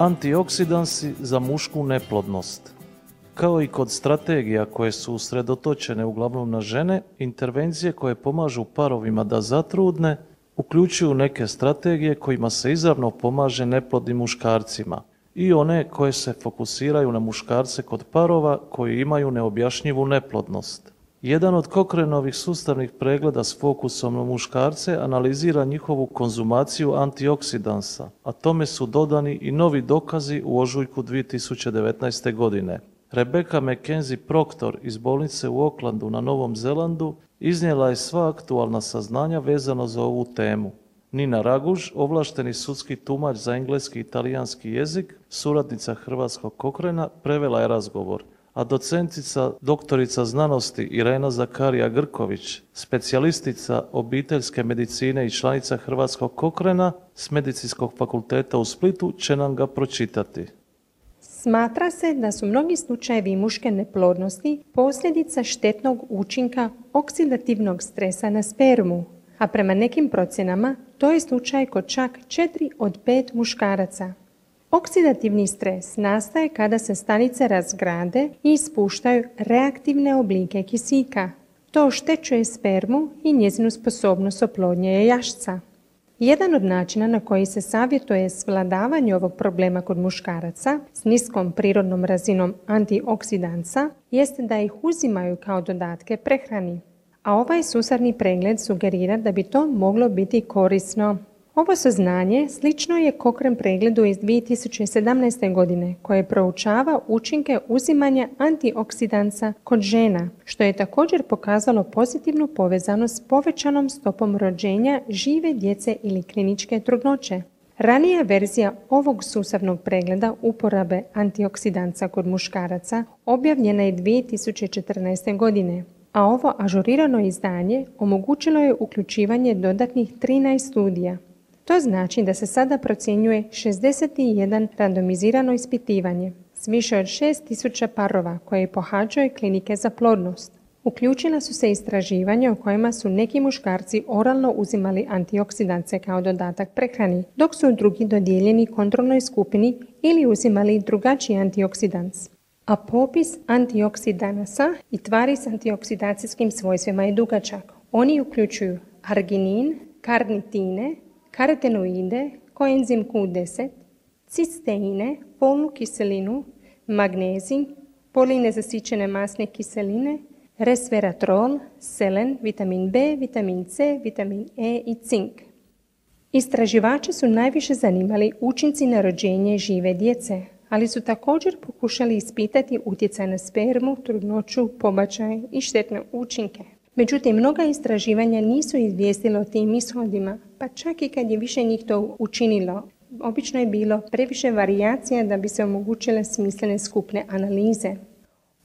Antioksidansi za mušku neplodnost. Kao i kod strategija koje su usredotočene uglavnom na žene, intervencije koje pomažu parovima da zatrudne uključuju neke strategije kojima se izravno pomaže neplodnim muškarcima i one koje se fokusiraju na muškarce kod parova koji imaju neobjašnjivu neplodnost. Jedan od Kokrenovih sustavnih pregleda s fokusom na muškarce analizira njihovu konzumaciju antioksidansa, a tome su dodani i novi dokazi u ožujku 2019. godine. Rebecca McKenzie Proctor iz bolnice u Oklandu na Novom Zelandu iznijela je sva aktualna saznanja vezano za ovu temu. Nina Raguž, ovlašteni sudski tumač za engleski i talijanski jezik, suradnica Hrvatskog kokrena, prevela je razgovor, a docentica doktorica znanosti Irena Zakarija Grković, specijalistica obiteljske medicine i članica Hrvatskog kokrena s Medicinskog fakulteta u Splitu će nam ga pročitati. Smatra se da su mnogi slučajevi muške neplodnosti posljedica štetnog učinka oksidativnog stresa na spermu, a prema nekim procjenama to je slučaj kod čak 4 od 5 muškaraca. Oksidativni stres nastaje kada se stanice razgrade i ispuštaju reaktivne oblike kisika. To oštećuje spermu i njezinu sposobnost oplodnje jašca. Jedan od načina na koji se savjetuje svladavanje ovog problema kod muškaraca s niskom prirodnom razinom antioksidansa jeste da ih uzimaju kao dodatke prehrani. A ovaj susarni pregled sugerira da bi to moglo biti korisno. Ovo saznanje slično je Kokrem pregledu iz 2017. godine koje proučava učinke uzimanja antioksidansa kod žena, što je također pokazalo pozitivnu povezanost s povećanom stopom rođenja žive djece ili kliničke trudnoće. Ranija verzija ovog sustavnog pregleda uporabe antioksidanca kod muškaraca objavljena je 2014. godine, a ovo ažurirano izdanje omogućilo je uključivanje dodatnih 13 studija – to znači da se sada procjenjuje 61 randomizirano ispitivanje s više od 6000 parova koje pohađaju klinike za plodnost. Uključena su se istraživanja u kojima su neki muškarci oralno uzimali antioksidance kao dodatak prehrani, dok su drugi dodijeljeni kontrolnoj skupini ili uzimali drugačiji antioksidans. A popis antioksidanasa i tvari s antioksidacijskim svojstvima je dugačak. Oni uključuju arginin, karnitine, karotenoide, koenzim Q10, cisteine, polnu kiselinu, magnezij, polinezasićene masne kiseline, resveratrol, selen, vitamin B, vitamin C, vitamin E i cink. Istraživače su najviše zanimali učinci na rođenje žive djece, ali su također pokušali ispitati utjecaj na spermu, trudnoću, pobačaj i štetne učinke. Međutim, mnoga istraživanja nisu izvijestila o tim ishodima, pa čak i kad je više njih to učinilo. Obično je bilo previše varijacija da bi se omogućile smislene skupne analize.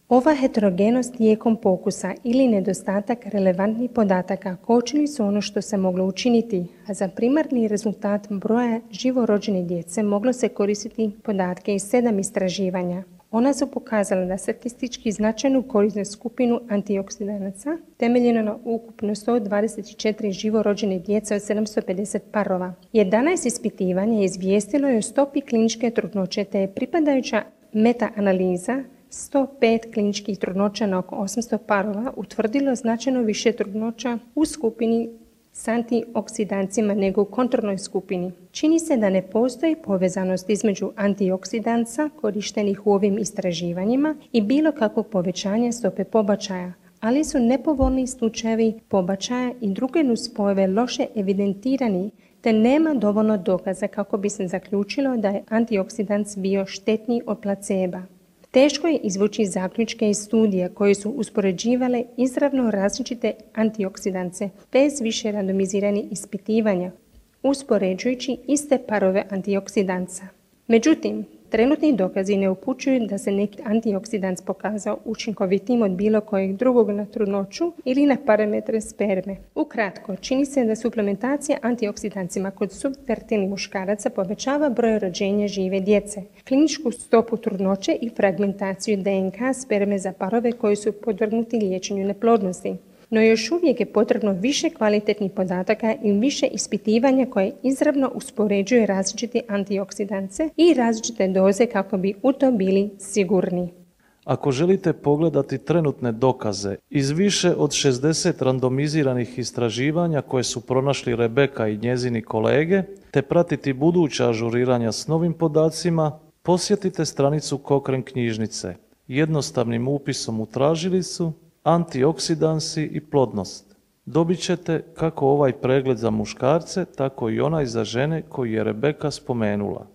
Ova heterogenost tijekom pokusa ili nedostatak relevantnih podataka kočili su ono što se moglo učiniti, a za primarni rezultat broja živorođene djece moglo se koristiti podatke iz sedam istraživanja. Ona su pokazala da statistički značajnu korisnu skupinu antioksidanaca temeljeno na ukupno 124 živorođene djece od 750 parova. 11 ispitivanja izvijestilo je o stopi kliničke trudnoće te je pripadajuća meta-analiza 105 kliničkih trudnoća na oko 800 parova utvrdilo značajno više trudnoća u skupini s antioksidancima nego u kontrolnoj skupini. Čini se da ne postoji povezanost između antioksidanca korištenih u ovim istraživanjima i bilo kakvo povećanje stope pobačaja, ali su nepovoljni slučajevi pobačaja i druge nuspojeve loše evidentirani te nema dovoljno dokaza kako bi se zaključilo da je antioksidans bio štetniji od placeba. Teško je izvući zaključke iz studija koje su uspoređivale izravno različite antioksidance bez više randomiziranih ispitivanja, uspoređujući iste parove antioksidanca. Međutim, Trenutni dokazi ne upućuju da se neki antioksidans pokazao učinkovitim od bilo kojeg drugog na trudnoću ili na parametre sperme. Ukratko, čini se da suplementacija antioksidancima kod subfertilnih muškaraca povećava broj rođenja žive djece, kliničku stopu trudnoće i fragmentaciju DNK sperme za parove koji su podvrgnuti liječenju neplodnosti. No još uvijek je potrebno više kvalitetnih podataka i više ispitivanja koje izravno uspoređuje različite antioksidance i različite doze kako bi u to bili sigurni. Ako želite pogledati trenutne dokaze iz više od 60 randomiziranih istraživanja koje su pronašli Rebeka i njezini kolege, te pratiti buduća ažuriranja s novim podacima, posjetite stranicu Kokren knjižnice jednostavnim upisom u tražilicu antioksidansi i plodnost. Dobit ćete kako ovaj pregled za muškarce, tako i onaj za žene koji je Rebeka spomenula.